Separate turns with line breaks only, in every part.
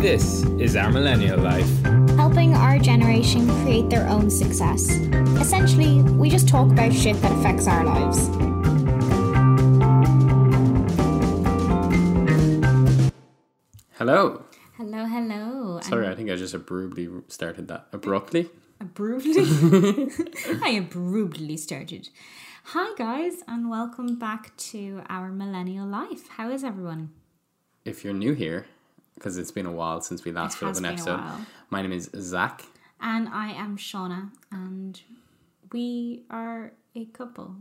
This is our millennial life.
helping our generation create their own success. Essentially, we just talk about shit that affects our lives.
Hello.
Hello, hello.
Sorry, I think I just abruptly started that. Abruptly?
Abruptly. I abruptly started. Hi, guys, and welcome back to our millennial life. How is everyone?
If you're new here, because it's been a while since we last put up an episode, my name is Zach.
And I am Shauna, and we are a couple.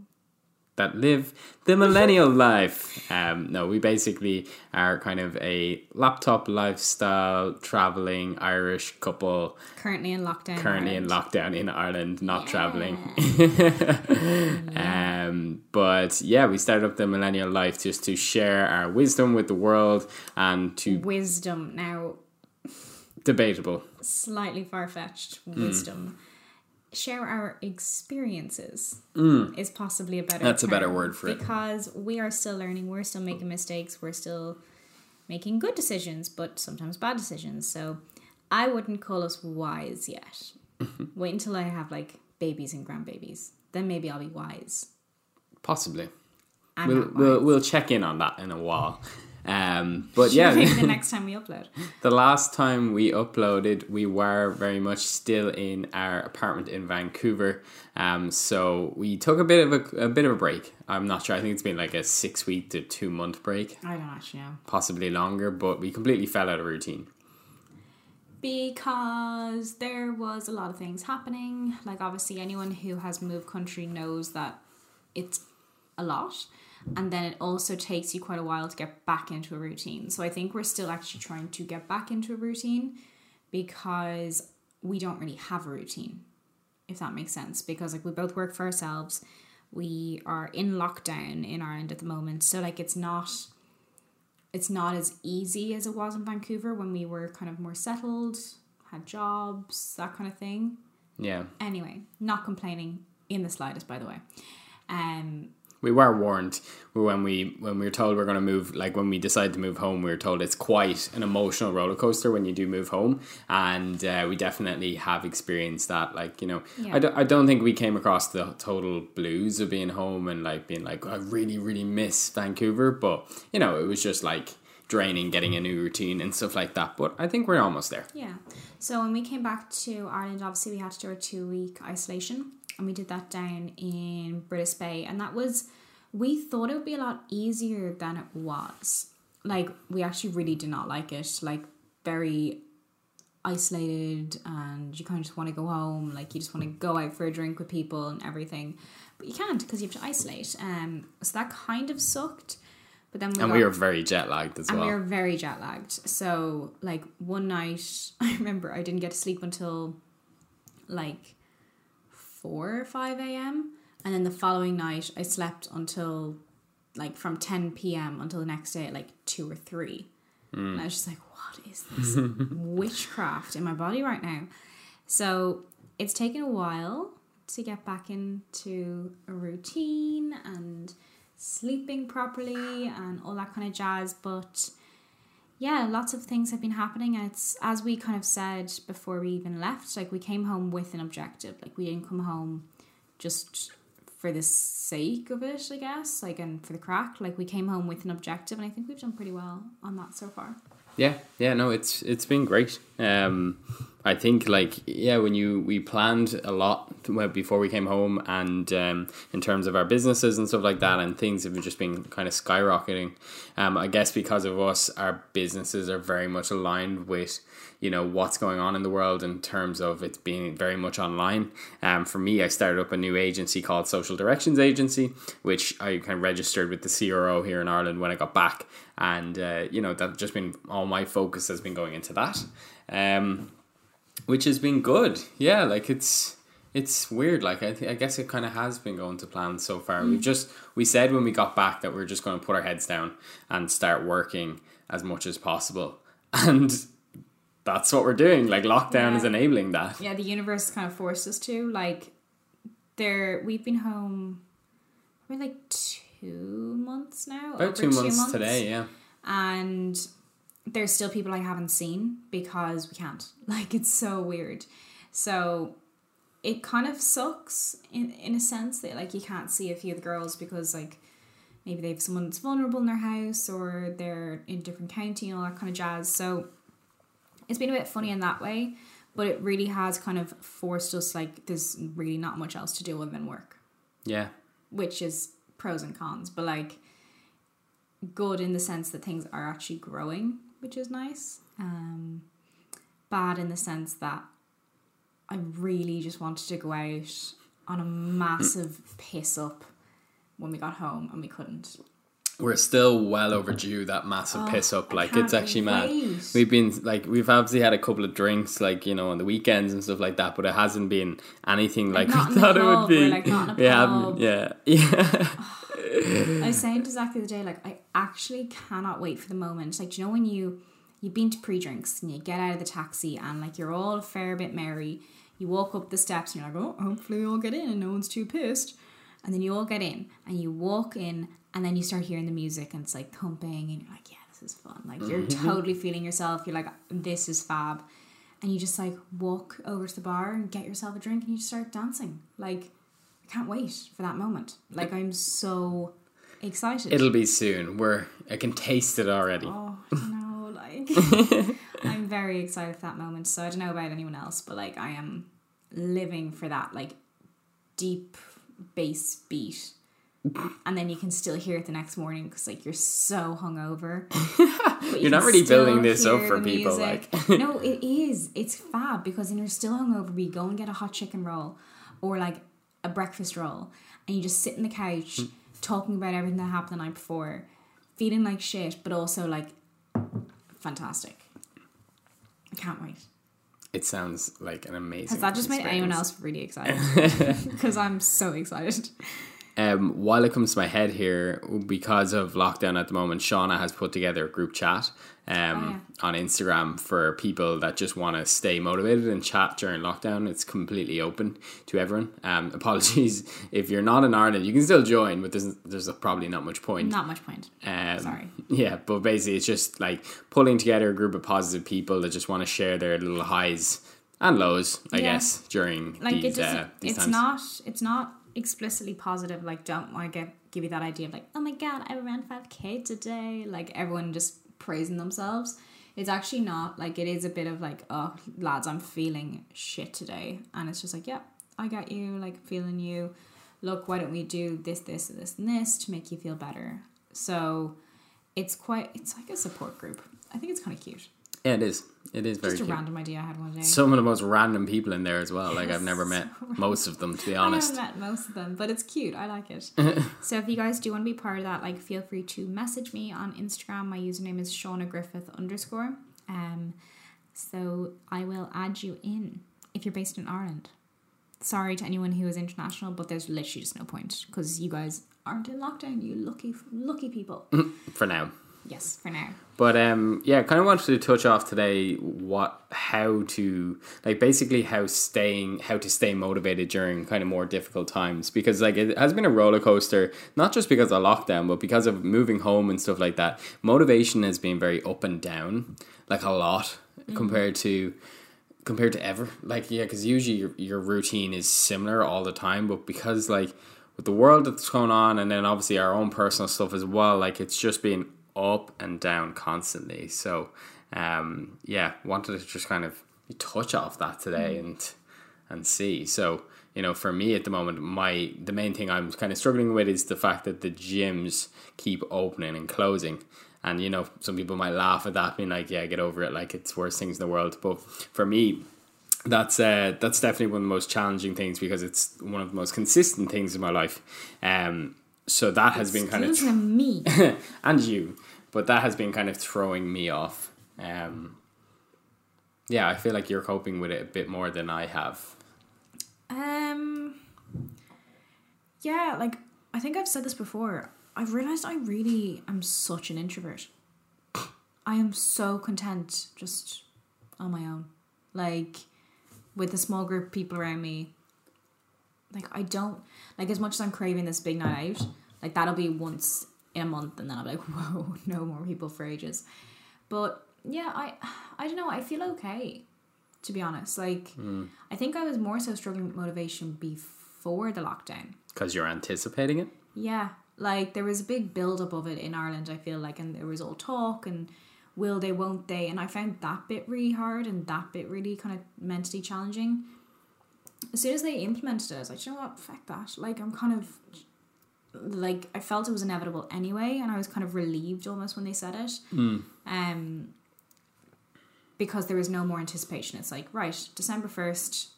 That live the millennial life. Um, no, we basically are kind of a laptop lifestyle traveling Irish couple
Currently in lockdown.
currently in
Ireland.
lockdown in Ireland, not traveling. um, but yeah, we started up the millennial life just to share our wisdom with the world and to
Wisdom. Now,
debatable.
slightly far fetched
Hmm.
wisdom. Share our experiences mm. is possibly a better.
That's a better word for it.
because we are still learning. We're still making mistakes. We're still making good decisions, but sometimes bad decisions. So I wouldn't call us wise yet. Wait until I have like babies and grandbabies. Then maybe I'll be wise.
Possibly. We'll, we'll, we'll check in on that in a while. Um, but yeah,
the next time we upload.
The last time we uploaded, we were very much still in our apartment in Vancouver. Um, so we took a bit of a, a bit of a break. I'm not sure. I think it's been like a six week to two month break,
I don't actually know.
possibly longer. But we completely fell out of routine.
because there was a lot of things happening. Like obviously anyone who has moved country knows that it's a lot and then it also takes you quite a while to get back into a routine. So I think we're still actually trying to get back into a routine because we don't really have a routine. If that makes sense because like we both work for ourselves. We are in lockdown in Ireland at the moment. So like it's not it's not as easy as it was in Vancouver when we were kind of more settled, had jobs, that kind of thing.
Yeah,
Anyway, not complaining in the slightest, by the way. Um,
we were warned when we when we were told we're going to move. Like when we decided to move home, we were told it's quite an emotional roller coaster when you do move home, and uh, we definitely have experienced that. Like you know,
Yeah.
I, don't, I don't think we came across the total blues of being home and like being like I really really miss Vancouver, but you know it was just like draining getting a new routine and stuff like that. But I think we're almost there.
yeah. So when we came back to Ireland, obviously we had to do a two week isolation, and we did that down in Brittas Bay, and that was we thought it would be a lot easier than it was. Like we actually really did not like it. Like very isolated and you kind of just want to go home like you just want to go out for a drink with people and everything but you can't because you have to isolate um so that kind of sucked but then we
And
got,
we were very jet lagged as
and
well.
we were very jet lagged so like one night i remember i didn't get to sleep until like 4 or 5 a.m and then the following night i slept until like from 10 p.m until the next day at like 2 or 3 hmm. and i was just like what is this witchcraft in my body right now? So it's taken a while to get back into a routine and sleeping properly and all that kind of jazz but yeah lots of things have been happening and it's as we kind of said before we even left like we came home with an objective. Like we didn't come home just for the sake of it i guess like and for the crack. Like we came home with an objective and i think we've done pretty well on that so far.
Yeah, yeah, no, it's it's been great. Um, I think like yeah, when you we planned a lot before we came home, and um, in terms of our businesses and stuff like that, and things have just been kind of skyrocketing. Um, I guess because of us, our businesses are very much aligned with you know what's going on in the world in terms of it being very much online. Um, for me, I started up a new agency called Social Directions Agency, which I kind of registered with the CRO here in Ireland when I got back, and uh, you know that's just been all my focus has been going into that, um, which has been good. Yeah, like it's it's weird. Like I, th- I guess it kind of has been going to plan so far. We just we said when we got back that we are just going to put our heads down and start working as much as possible, and that's what we're doing. Like lockdown
Yeah.
is enabling that.
yeah the universe kind of forced us to like there we've been home for like two months now
About
over
two months, today. Yeah.
and there's still people I haven't seen because we can't. Like it's so weird. So it kind of sucks in in a sense that like you can't see a few of the girls because like maybe they have someone that's vulnerable in their house or they're in a different county and all that kind of jazz. So it's been a bit funny in that way, but it really has kind of forced us like there's really not much else to do other than work,
Yeah.
which is pros and cons, but like good in the sense that things are actually growing, which is nice. Um, bad in the sense that I really just wanted to go out on a massive piss up when we got home and we couldn't.
We're still well overdue that massive piss up. Like it's actually mad.
wait.
We've been like we've obviously had a couple of drinks, like you know, on the weekends and stuff like that, but it hasn't been anything like,
Like,
we thought it would
pub, or,
be.
like, not in a
we haven't, yeah, yeah.
I was saying to Zach the other day, like I actually cannot wait for the moment. Like, do you know when you you've been to pre-drinks and you get out of the taxi and like you're all a fair bit merry. You walk up the steps and you're like, oh, hopefully we'll get in and no one's too pissed. And then you all get in and you walk in and then you start hearing the music and it's like thumping and you're like, yeah, this is fun. Like you're mm-hmm. totally feeling yourself. You're like, this is fab. And you just like walk over to the bar and get yourself a drink and you just start dancing. Like, can't wait for that moment. Like I'm so excited.
It'll be soon. We're I can taste it already.
oh no, like I'm very excited for that moment. So I don't know about anyone else, but like I am living for that like deep bass beat. And then you can still hear it the next morning because like you're so hungover. You
You're not really building this up for people,
music.
like.
no, it is. It's fab because then you're still hungover. You go and get a hot chicken roll or like a breakfast roll, and you just sit in the couch
Mm.
talking about everything that happened the night before, feeling like shit, but also like fantastic. I can't wait.
It sounds like an amazing.
Has that just made anyone else really excited? Because I'm so excited.
Um, while it comes to my head here, because of lockdown at the moment, Shauna has put together a group chat um, on Instagram for people that just want to stay motivated and chat during lockdown. It's completely open to everyone. Um, apologies if you're not in Ireland, you can still join, but there's there's probably not much point.
Not much point.
Um,
Sorry.
Yeah, but basically, it's just like pulling together a group of positive people that just want to share their little highs and lows, I
Yeah.
guess, during
like
these,
it
uh, these
it's
times.
not it's not explicitly positive like don't to get give you that idea of like oh my god i ran 5k today. Like everyone just praising themselves. It's actually not like it is a bit of like oh lads i'm feeling shit today. And it's just like yeah i got you like feeling you. Look why don't we do this this this and this to make you feel better? So it's quite it's like a support group. I think it's kind of cute
Yeah, it is. It is very
just a
cute.
random idea i had one day
Some of the most random people in there as well. Like I've never met most of them, to be honest.
I haven't met most of them, but it's cute. I like it. so if you guys do want to be part of that, like feel free to message me on Instagram. My username is Shauna Griffith underscore. Um, so I will add you in if you're based in Ireland. Sorry to anyone who is international, but there's literally just no point because you guys aren't in lockdown. You lucky, lucky people.
For now.
Yes, for now.
But um, yeah, kind of wanted to touch off today what how to like basically how staying how to stay motivated during kind of more difficult times because like it has been a roller coaster not just because of lockdown but because of moving home and stuff like that. Motivation has been very up and down, like a lot compared to compared to ever. Like yeah, because usually your your routine is similar all the time, but because like with the world that's going on and then obviously our own personal stuff as well, like it's just been up and down constantly. So um yeah, wanted to just kind of touch off that today and and see. So, you know, for me at the moment, my the main thing I'm kind of struggling with is the fact that the gyms keep opening and closing. And you know, some people might laugh at that, being like, "Yeah, get over it," like it's worst things in the world. But for me, that's uh, that's definitely one of the most challenging things because it's one of the most consistent things in my life. Um, so that has been kind of
Excuse me.
and you, but that has been kind of throwing me off. Um, yeah, I feel like you're coping with it a bit more than I have.
Um. Yeah, like I think I've said this before. I've realized I really am such an introvert. I am so content just on my own, like with a small group of people around me. Like I don't like as much as I'm craving this big night out. Like that'll be once a month, and then I'll be like, whoa, no more people for ages. But yeah, I I don't know. I feel okay, to be honest. Like,
Hmm.
I think I was more so struggling with motivation before the lockdown.
Because you're anticipating it.
Yeah, like there was a big build up of it in Ireland. I feel like, and there was all talk and will they, won't they, and I found that bit really hard and that bit really kind of mentally challenging. As soon as they implemented it, I was like, you know what, fuck that. Like I'm kind of like I felt it was inevitable anyway, and I was kind of relieved almost when they said it. Um, because there was no more anticipation. It's like right, December first,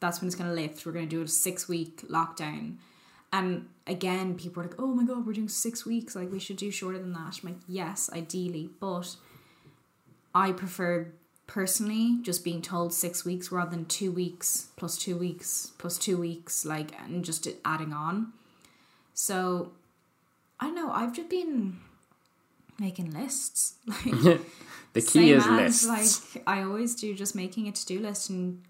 that's when it's going to lift. We're going to do a six week lockdown. And again, people are like, oh my god, we're doing six weeks. Like, we should do shorter than that. I'm like, yes, ideally. But I prefer personally just being told six weeks rather than two weeks plus two weeks plus two weeks, like, and just adding on. So, I don't know. I've just been making lists. Like,
The key is
as,
lists.
Like I always do, just making a to do list and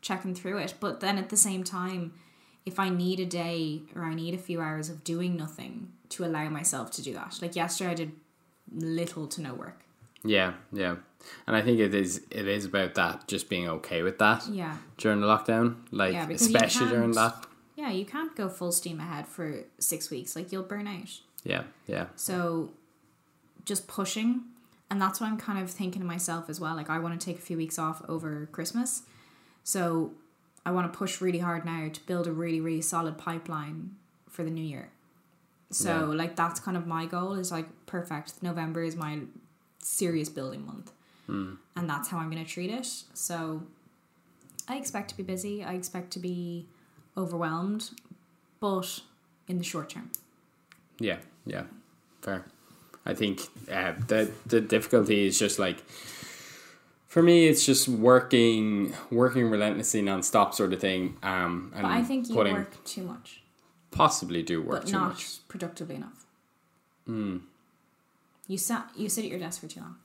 checking through it. But then at the same time, if I need a day or I need a few hours of doing nothing to allow myself to do that. Like yesterday, I did little to no work.
Yeah, yeah. And I think it is it is about that, just being okay with that
Yeah,
during the lockdown. Like
Yeah,
especially during that.
Yeah. You can't go full steam ahead for six weeks. Like you'll burn out.
Yeah, yeah.
So just pushing. And that's what I'm kind of thinking to myself as well. Like, I want to take a few weeks off over Christmas. So I want to push really hard now to build a really, really solid pipeline for the new year. So,
Yeah.
like, that's kind of my goal is like, perfect. November is my serious building month. Hmm. And that's how I'm going to treat it. So I expect to be busy. I expect to be overwhelmed, but in the short term.
Yeah, yeah, fair. I think uh, the the difficulty is just like for me, it's just working working relentlessly nonstop sort of thing. Um, and
But I think you
putting
work too much.
possibly do work
but
too
not
much.
productively enough. You sat you sit at your desk for too long.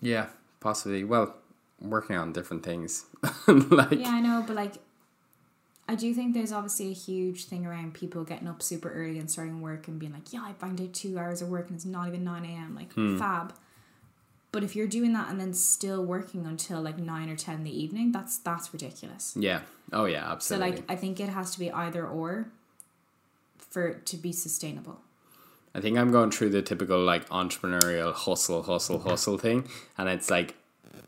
Yeah, possibly. Well, working on different things, like
Yeah, I know, but like I do think there's obviously a huge thing around people getting up super early and starting work and being like, Yeah, I banged out two hours of work and it's not even nine AM, like hmm. fab. But if you're doing that and then still working until like nine or ten in the evening, that's that's ridiculous.
yeah. Oh yeah, absolutely.
So like I think it has to be either or for it to be sustainable.
I think I'm going through the typical like entrepreneurial hustle, hustle, hustle thing, and it's like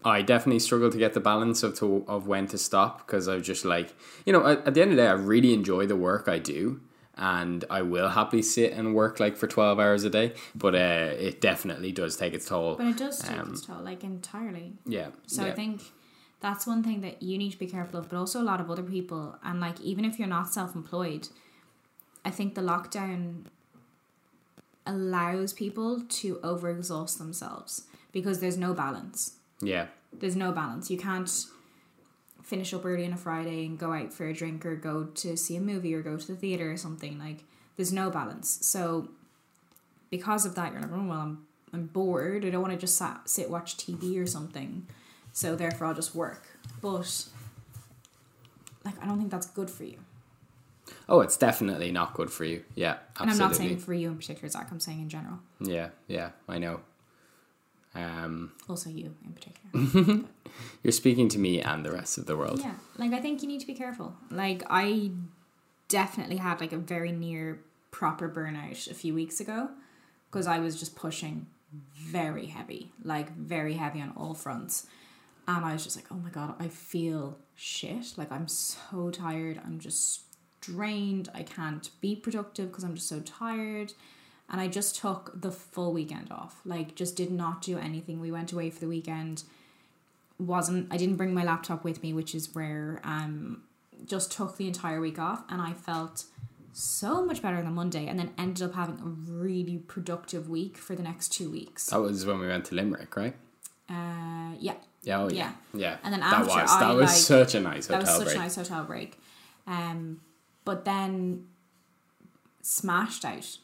I definitely struggle to get the balance of to of when to stop because I was just like you know at, at the end of the day I really enjoy the work I do and I will happily sit and work like for twelve hours a day, but uh, it definitely does take its toll.
But it does take
Um,
its toll, like entirely.
yeah.
So
yeah.
I think that's one thing that you need to be careful of, but also a lot of other people. And like, even if you're not self employed, I think the lockdown allows people to overexhaust themselves because there's no balance.
Yeah,
There's no balance. You can't finish up early on a Friday and go out for a drink or go to see a movie or go to the theater or something. Like, there's no balance. So, because of that, you're like, oh, well, I'm, I'm bored. I don't want to just sat, sit, watch TV or something. So, therefore, I'll just work. But, like, I don't think that's good for you.
Oh, it's definitely not good for you. Yeah,
And. I'm not saying for you in particular, Zach. I'm saying in general.
Yeah, yeah, I know. Um,
Also, you in particular.
you're speaking to me and the rest of the world.
Yeah, like I think you need to be careful. Like I definitely had like a very near proper burnout a few weeks ago because I was just pushing very heavy, like very heavy on all fronts. And I was just like, oh my god, I feel shit. Like I'm so tired. I'm just drained. I can't be productive because I'm just so tired. And I just took the full weekend off. Like just did not do anything. We went away for the weekend wasn't I didn't bring my laptop with me, which is rare. Um, just took the entire week off, and I felt so much better than Monday, and then ended up having a really productive week for the next two weeks.
That was when we went to Limerick, right?
Uh, yeah,
Yeah, oh yeah,
Yeah.
yeah.
And then
that
after
was that
I,
was
like-
such a nice hotel break.
that was such
break.
a nice hotel break. Um, but then smashed out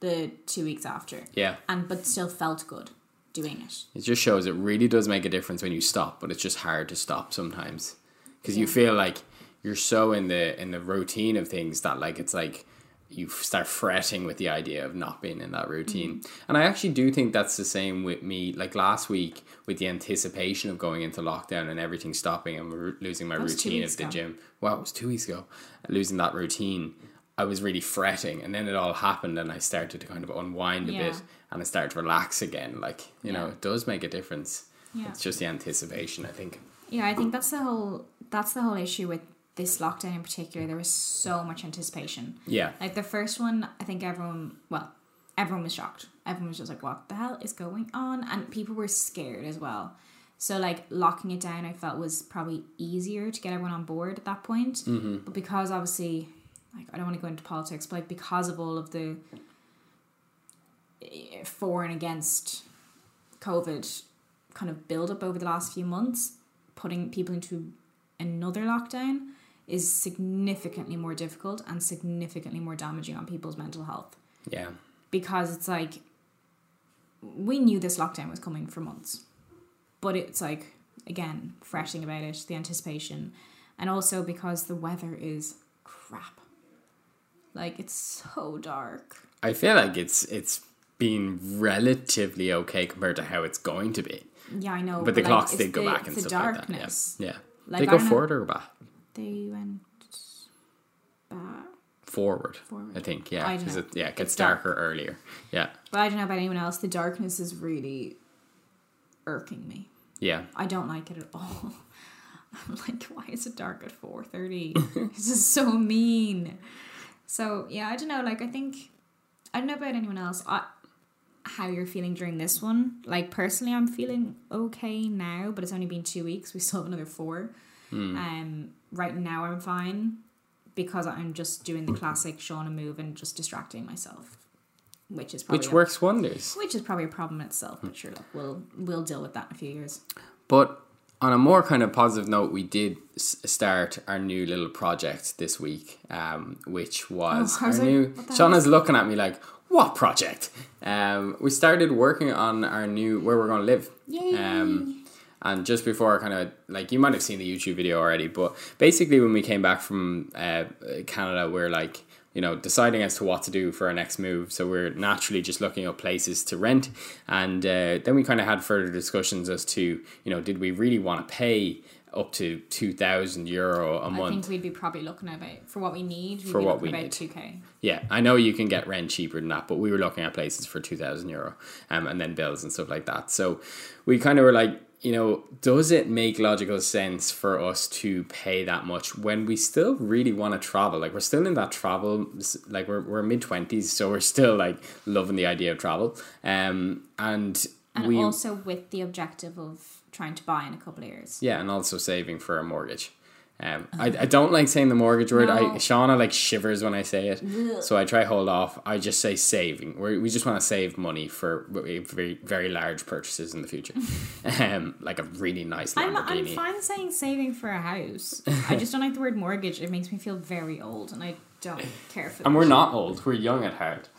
the two weeks after,
Yeah,
and but still felt good doing it.
it just shows it really does make a difference when you stop, but it's just hard to stop sometimes because you feel like you're so in the in the routine of things that like it's like you start fretting with the idea of not being in that routine. Mm. And I actually do think that's the same with me. Like last week, with the anticipation of going into lockdown and everything stopping and losing my
That was two
routine at the
ago.
gym. Well, it was two weeks ago. Losing that routine, I was really fretting, and then it all happened, and I started to kind of unwind a
Yeah.
bit, and I started to relax again. Like you know, it does make a difference.
Yeah.
It's just the anticipation, I think.
Yeah, I think that's the whole that's the whole issue with this lockdown in particular. There was so much anticipation.
Yeah.
Like the first one, I think everyone well, everyone was shocked. Everyone was just like, "What the hell is going on?" And people were scared as well. So like locking it down, I felt was probably easier to get everyone on board at that point. Mm-hmm. But because obviously, like I don't want to go into politics, but like because of all of the eh, for and against COVID kind of build up over the last few months, putting people into another lockdown is significantly more difficult and significantly more damaging on people's mental health
Yeah.
because it's like we knew this lockdown was coming for months but it's like again fretting about it the anticipation and also because the weather is crap like it's so dark
I feel like it's it's been relatively okay compared to how it's going to be.
yeah i know
But the
like,
clocks did go
the-
back and stuff
darkness
like that. Yeah. Yeah.
Like,
they go
don't know-
forward or back?
they went back
Forward.
Forward.
I think, yeah.
I don't
'cause
know.
It, yeah, it gets
It's dark.
darker earlier. Yeah.
but i don't know about anyone else the darkness is really irking me
Yeah.
I don't like it at all. I'm like, why is it dark at four thirty? this is so mean. So yeah, I don't know. Like, I think I don't know about anyone else. I, how you're feeling during this one? Like personally, I'm feeling okay now, but it's only been two weeks. We still have another four.
Hmm.
Um, right now I'm fine because I'm just doing the classic Shauna move and just distracting myself, which is probably
Which
a-
works wonders.
which is probably a problem in itself. But sure, look, we'll we'll deal with that in a few years.
But on a more kind of positive note, we did start our new little project this week, um, which was
Oh,
our
like,
new. Shauna's looking at me like, "What project?" Um, we started working on our new where we're going to live.
Yay.
Um, and just before, kind of like you might have seen the YouTube video already, but basically, when we came back from uh, Canada, we're like, you know, deciding as to what to do for our next move. So we're naturally just looking up places to rent, and uh, then we kind of had further discussions as to, you know, did we really want to pay up to two thousand euro a
I
month?
I think we'd be probably looking at about for what we need. We'd
For
be
what
looking
we
about
need.
two k.
Yeah, I know you can get rent cheaper than that, but we were looking at places for two thousand euro, um, and then bills and stuff like that. So we kind of were like, you know, does it make logical sense for us to pay that much when we still really want to travel? Like we're still in that travel, like we're we're mid twenties, so we're still like loving the idea of travel, um, and,
And
we
also with the objective of trying to buy in a couple of years.
yeah, and also saving for a mortgage. Um, I, I don't like saying the mortgage word. I Shauna like shivers when I say it, so I try hold off. I just say saving. we we just want to save money for very very large purchases in the future, um, like a really nice
I'm, I'm fine saying saving for a house. I just don't like the word mortgage. It makes me feel very old, and I don't care for.
and we're not old. We're young at heart.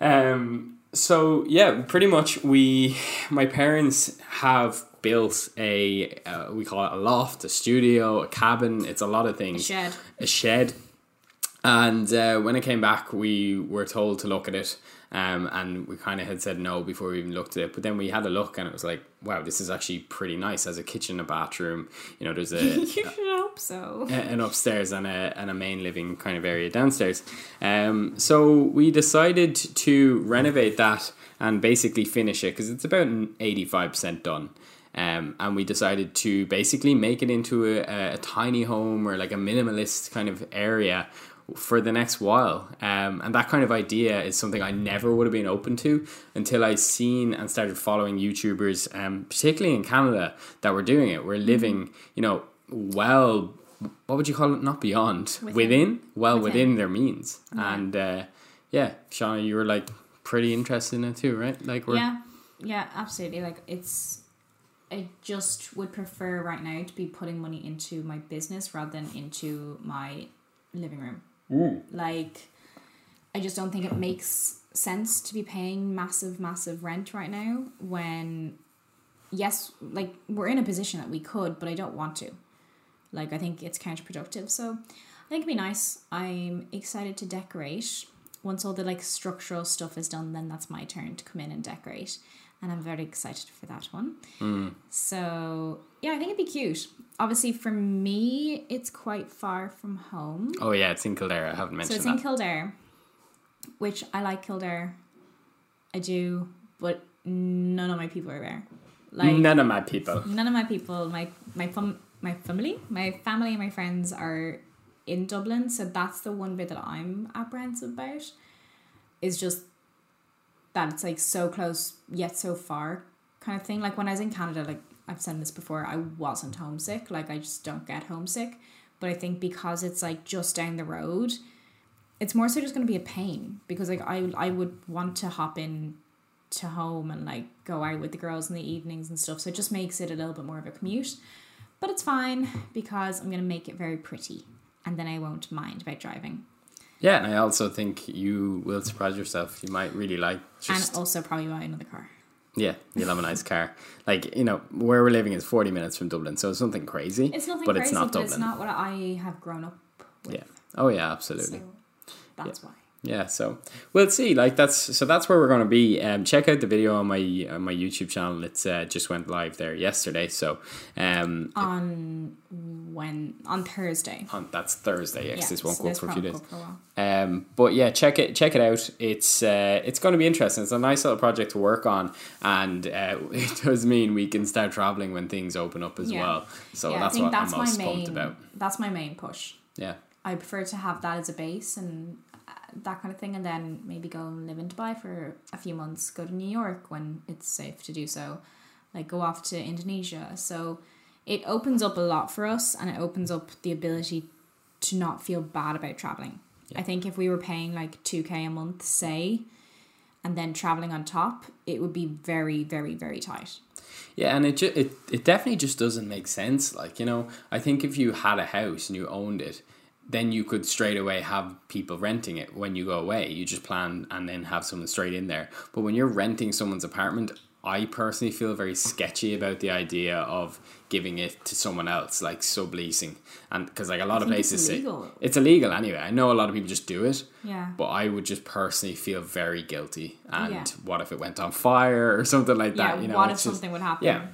Um. So yeah, pretty much we, my parents have built a uh, we call it a loft, a studio, a cabin. It's a lot of
a
things.
shed.
a shed. And uh, when I came back, we were told to look at it, um, and we kind of had said no before we even looked at it. But then we had a look, and it was like, wow, this is actually pretty nice. As a kitchen, a bathroom, you know, there's a,
you should hope so.
a- an upstairs and a and a main living kind of area downstairs. Um, so we decided to renovate that and basically finish it because it's about eighty five percent done. Um, and we decided to basically make it into a, a tiny home or like a minimalist kind of area for the next while. Um, and that kind of idea is something I never would have been open to until I seen and started following YouTubers, um, particularly in Canada, that were doing it. We're living, you know, well, what would you call it? Not beyond, within,
Within.
well within,
Within.
their means.
Yeah.
And uh, yeah, Shauna, you were like pretty interested in it too, right? Like we're
Yeah, yeah, absolutely. Like it's, I just would prefer right now to be putting money into my business rather than into my living room. Mm. Like, I just don't think it makes sense to be paying massive, massive rent right now when, yes, like we're in a position that we could, but I don't want to. Like, I think it's counterproductive. So, I think it'd be nice. I'm excited to decorate. Once all the like structural stuff is done, then that's my turn to come in and decorate. And I'm very excited for that one. Mm. So yeah, I think it'd be cute. Obviously, for me, it's quite far from home.
Oh yeah, it's in Kildare. I haven't mentioned.
So it's in. Kildare, which I like Kildare. I do, but none of my people are there. Like
None of my people.
none of my people, my my fam- my family, my family and my friends are in Dublin, so that's the one bit that I'm apprehensive about. Is just that it's like so close yet so far, kind of thing. Like when I was in Canada, like I've said this before, I wasn't homesick. Like I just don't get homesick, but I think because it's like just down the road, it's more so just going to be a pain because like I I would want to hop in to home and like go out with the girls in the evenings and stuff. So it just makes it a little bit more of a commute. But it's fine because I'm going to make it very pretty and then I won't mind about driving.
Yeah, and I also think you will surprise yourself. You might really like just
and also probably buy another car.
Yeah, you'll have a nice car. Like you know, where we're living is forty minutes from Dublin, so it's something crazy.
It's nothing
but
crazy,
it's not
but
Dublin.
it's not what I have grown up with.
Yeah. Oh yeah, absolutely.
So that's why.
Yeah, so we'll see. Like that's so that's where we're going to be. Um, check out the video on my on my YouTube channel. It's uh, just went live there yesterday. So um,
On when on Thursday.
on, that's Thursday. Yes,
Yeah,
this won't
so
go for a few days.
go for a while.
Um, but yeah, check it check it out. It's uh, it's going to be interesting. It's a nice little project to work on, and uh, it does mean we can start traveling when things open up as
Yeah.
well. So
yeah,
that's
I think
what
that's
I'm
my
most
main.
pumped about.
That's my main push.
Yeah,
I prefer to have that as a base and that kind of thing, and then maybe go and live in Dubai for a few months. Go to New York when it's safe to do so, like go off to Indonesia. So it opens up a lot for us, and it opens up the ability to not feel bad about traveling. I think if we were paying like two k a month, say, and then traveling on top, it would be very, very, very tight.
Yeah, and it, ju- it it definitely just doesn't make sense. Like you know, I think if you had a house and you owned it, then you could straight away have people renting it when you go away. You just plan and then have someone straight in there. But when you're renting someone's apartment, I personally feel very sketchy about the idea of giving it to someone else, like subleasing, and because like a lot of
think it's
places say it's illegal anyway. I know a lot of people just do it.
Yeah.
But I would just personally feel very guilty. And
Yeah.
what if it went on fire or something like
Yeah.
that? You know,
what if
just-
something would happen?
yeah.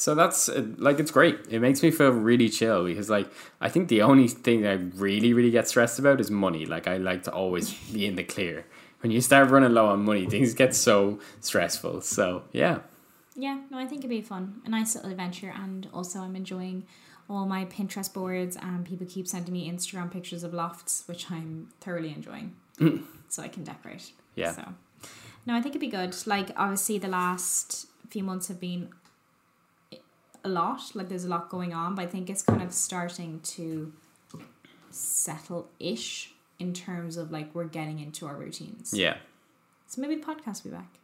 So that's like it's great. It makes me feel really chill because like I think the only thing I really really get stressed about is money. Like I like to always be in the clear. When you start running low on money, things get so stressful. So yeah,
Yeah, no, I think it'd be fun. A nice little adventure. And also, I'm enjoying all my Pinterest boards, and people keep sending me Instagram pictures of lofts, which I'm thoroughly enjoying. Mm. so I can decorate.
Yeah.
So, no, I think it'd be good. Like, obviously, the last few months have been a lot. Like, there's a lot going on, but I think it's kind of starting to settle ish in terms of like we're getting into our routines.
yeah,
So maybe the podcast will be back.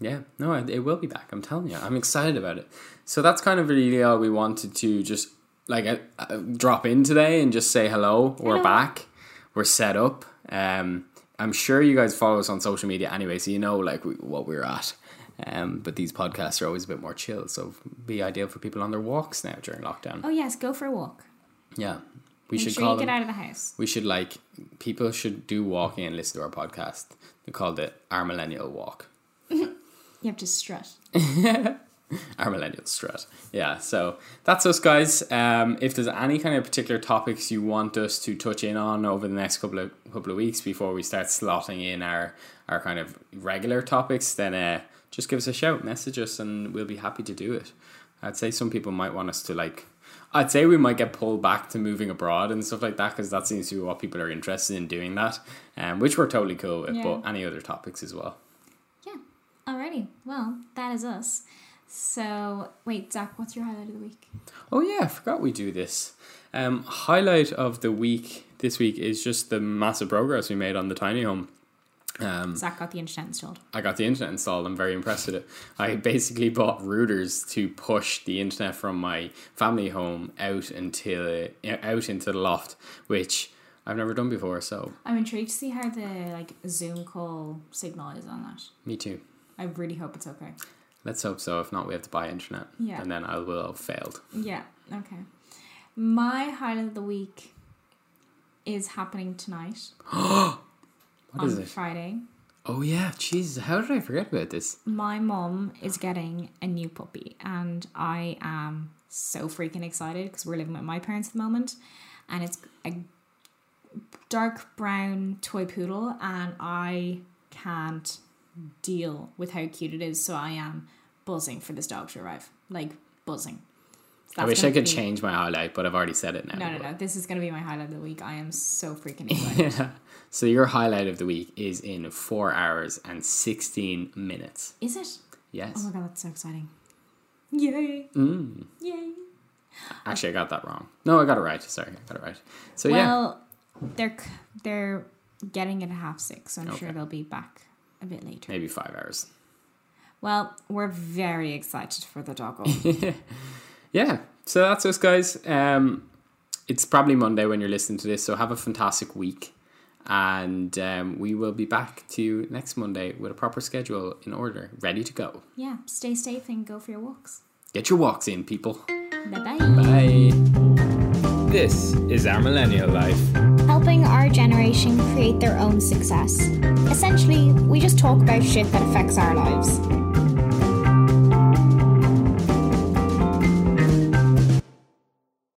yeah. No, it will be back. I'm telling you, I'm excited about it. So that's kind of really all we wanted to just like uh, uh, drop in today and just say hello. We're
Hello.
back. We're set up. Um, I'm sure you guys follow us on social media anyway, so you know like we, what we're at. Um, but these podcasts are always a bit more chill, so be ideal for people on their walks now during lockdown.
Oh, yes, go for a walk.
Yeah, we
Make
should
sure
call
you
them.
get out of the house.
We should like people should do walking and listen to our podcast. We called it our millennial walk.
You have to strut.
Our millennial strut. Yeah, so that's us, guys. Um, if there's any kind of particular topics you want us to touch in on over the next couple of couple of weeks before we start slotting in our our kind of regular topics, then uh, just give us a shout, message us, and we'll be happy to do it. I'd say some people might want us to like. I'd say we might get pulled back to moving abroad and stuff like that because that seems to be what people are interested in doing that, um, which we're totally cool with.
Yeah.
But any other topics as well.
Yeah. Alrighty. Well, that is us. So, wait, Zach, what's your highlight of the week?
Oh yeah, I forgot we do this. Um, highlight of the week this week is just the massive progress we made on the tiny home. Um,
Zach got the internet installed.
I got the internet installed. I'm very impressed with it. I basically bought routers to push the internet from my family home out until out into the loft, which I've never done before. So
I'm intrigued to see how the like Zoom call signal is on that.
me too.
I really hope it's okay.
Let's hope so. If not, we have to buy internet,
Yeah.
and then I will have failed.
Yeah. Okay. My highlight of the week is happening tonight
What
on
is it?
Friday.
Oh yeah, jeez, how did I forget about this?
My mom is getting a new puppy, and I am so freaking excited because we're living with my parents at the moment, and it's a dark brown toy poodle, and I can't deal with how cute it is. So I am buzzing for this dog to arrive, like buzzing. So
I wish I could
be-
change my highlight, but I've already said it now.
No, no, no. This is going to be my highlight of the week. I am so freaking excited.
Yeah. So your highlight of the week is in four hours and sixteen minutes.
is it?
Yes.
Oh my god, that's so exciting! Yay!
Mm.
Yay!
Actually, I got that wrong. No, I got it right. Sorry, I got it right. So yeah,
Well, they're they're getting it at half six, so I'm sure they'll be back a bit later.
maybe five hours.
Well, we're very excited for the doggo.
Yeah. So that's us, guys. Um, it's probably Monday when you're listening to this, so have a fantastic week, and um, we will be back to you next Monday with a proper schedule in order, ready to go.
yeah, stay safe and go for your walks.
Get your walks in, people.
Bye bye.
Bye. This is our millennial life.
helping our generation create their own success. Essentially, we just talk about shit that affects our lives.